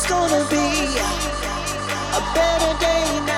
It's gonna be a better day now.